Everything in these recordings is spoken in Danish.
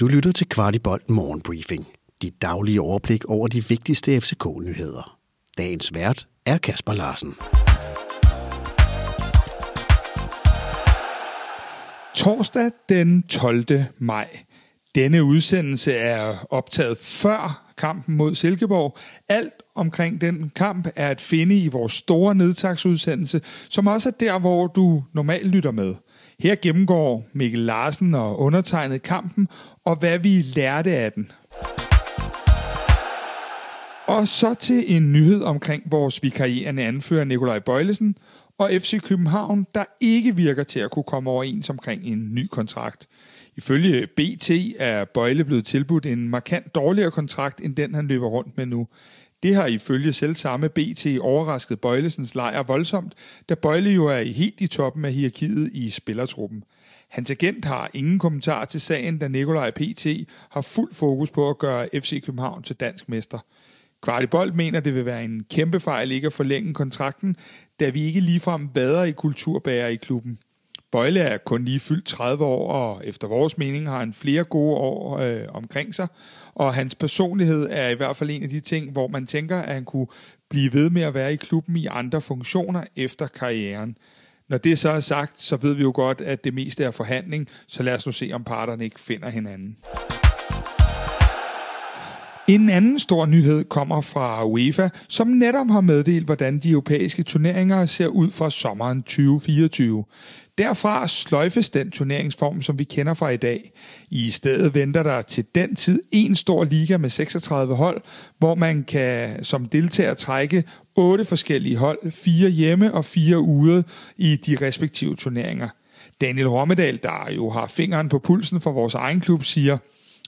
Du lytter til Kvartibolt Morgenbriefing. Dit daglige overblik over de vigtigste FCK-nyheder. Dagens vært er Kasper Larsen. Torsdag den 12. maj. Denne udsendelse er optaget før kampen mod Silkeborg. Alt omkring den kamp er at finde i vores store nedtagsudsendelse, som også er der, hvor du normalt lytter med. Her gennemgår Mikkel Larsen og undertegnet kampen, og hvad vi lærte af den. Og så til en nyhed omkring vores vikarierende anfører Nikolaj Bøjlesen og FC København, der ikke virker til at kunne komme overens omkring en ny kontrakt. Ifølge BT er Bøjle blevet tilbudt en markant dårligere kontrakt, end den han løber rundt med nu. Det har ifølge selv samme BT overrasket Bøjlesens lejr voldsomt, da Bøjle jo er helt i toppen af hierarkiet i spillertruppen. Hans agent har ingen kommentar til sagen, da Nikolaj PT har fuld fokus på at gøre FC København til dansk mester. Kvartibold mener, det vil være en kæmpe fejl ikke at forlænge kontrakten, da vi ikke ligefrem bader i kulturbærer i klubben. Bøjle er kun lige fyldt 30 år, og efter vores mening har han flere gode år øh, omkring sig, og hans personlighed er i hvert fald en af de ting, hvor man tænker, at han kunne blive ved med at være i klubben i andre funktioner efter karrieren. Når det så er sagt, så ved vi jo godt, at det meste er forhandling, så lad os nu se, om parterne ikke finder hinanden. En anden stor nyhed kommer fra UEFA, som netop har meddelt, hvordan de europæiske turneringer ser ud for sommeren 2024. Derfra sløjfes den turneringsform, som vi kender fra i dag. I stedet venter der til den tid en stor liga med 36 hold, hvor man kan som deltager trække otte forskellige hold, fire hjemme og fire ude i de respektive turneringer. Daniel Rommedal, der jo har fingeren på pulsen for vores egen klub, siger,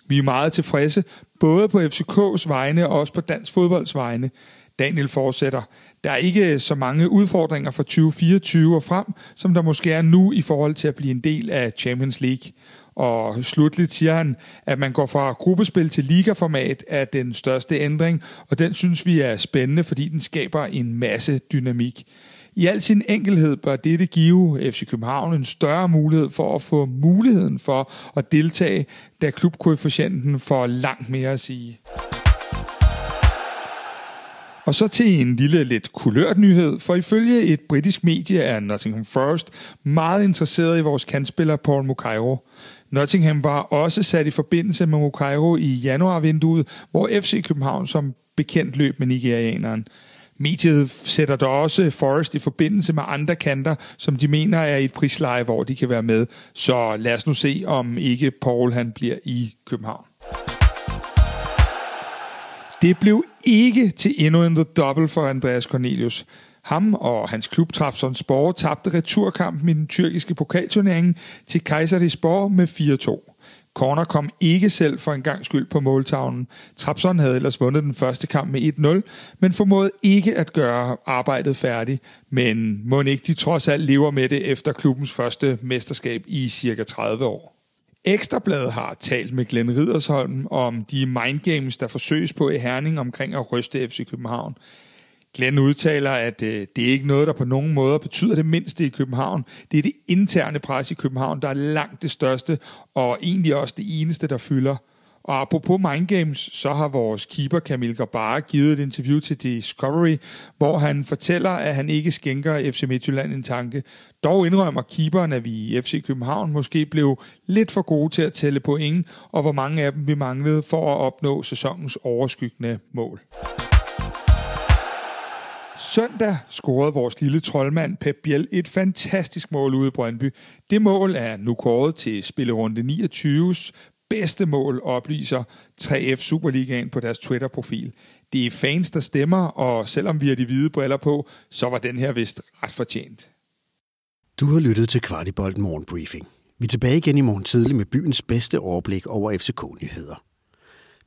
vi er meget tilfredse, både på FCK's vegne og også på dansk fodbolds vegne. Daniel fortsætter, der er ikke så mange udfordringer for 2024 og frem, som der måske er nu i forhold til at blive en del af Champions League. Og slutligt siger han, at man går fra gruppespil til ligaformat er den største ændring, og den synes vi er spændende, fordi den skaber en masse dynamik. I al sin enkelhed bør dette give FC København en større mulighed for at få muligheden for at deltage, da klubkoefficienten får langt mere at sige. Og så til en lille lidt kulørt nyhed, for ifølge et britisk medie er Nottingham Forest meget interesseret i vores kandspiller Paul Mukairo. Nottingham var også sat i forbindelse med Mukairo i januarvinduet, hvor FC København som bekendt løb med nigerianeren. Mediet sætter der også Forest i forbindelse med andre kanter, som de mener er i et prisleje, hvor de kan være med. Så lad os nu se, om ikke Paul han bliver i København. Det blev ikke til endnu en double for Andreas Cornelius. Ham og hans klub Trabzonspor tabte returkampen i den tyrkiske pokalturnering til Kayserispor med 4-2. Corner kom ikke selv for en gang skyld på måltavlen. Trapson havde ellers vundet den første kamp med 1-0, men formåede ikke at gøre arbejdet færdigt. Men må ikke de trods alt lever med det efter klubbens første mesterskab i cirka 30 år. Ekstrabladet har talt med Glenn Ridersholm om de mindgames, der forsøges på i Herning omkring at ryste FC København. Glenn udtaler, at øh, det er ikke noget, der på nogen måde betyder det mindste i København. Det er det interne pres i København, der er langt det største, og egentlig også det eneste, der fylder. Og apropos Mindgames, så har vores keeper Kamil Gabara givet et interview til Discovery, hvor han fortæller, at han ikke skænker FC Midtjylland en tanke. Dog indrømmer keeperen, at vi i FC København måske blev lidt for gode til at tælle point, og hvor mange af dem vi manglede for at opnå sæsonens overskyggende mål. Søndag scorede vores lille troldmand Pep Biel et fantastisk mål ude i Brøndby. Det mål er nu kåret til spillerunde 29's bedste mål, oplyser 3F Superligaen på deres Twitter-profil. Det er fans, der stemmer, og selvom vi har de hvide briller på, så var den her vist ret fortjent. Du har lyttet til Kvartibolt Morgenbriefing. Vi er tilbage igen i morgen tidlig med byens bedste overblik over FCK-nyheder.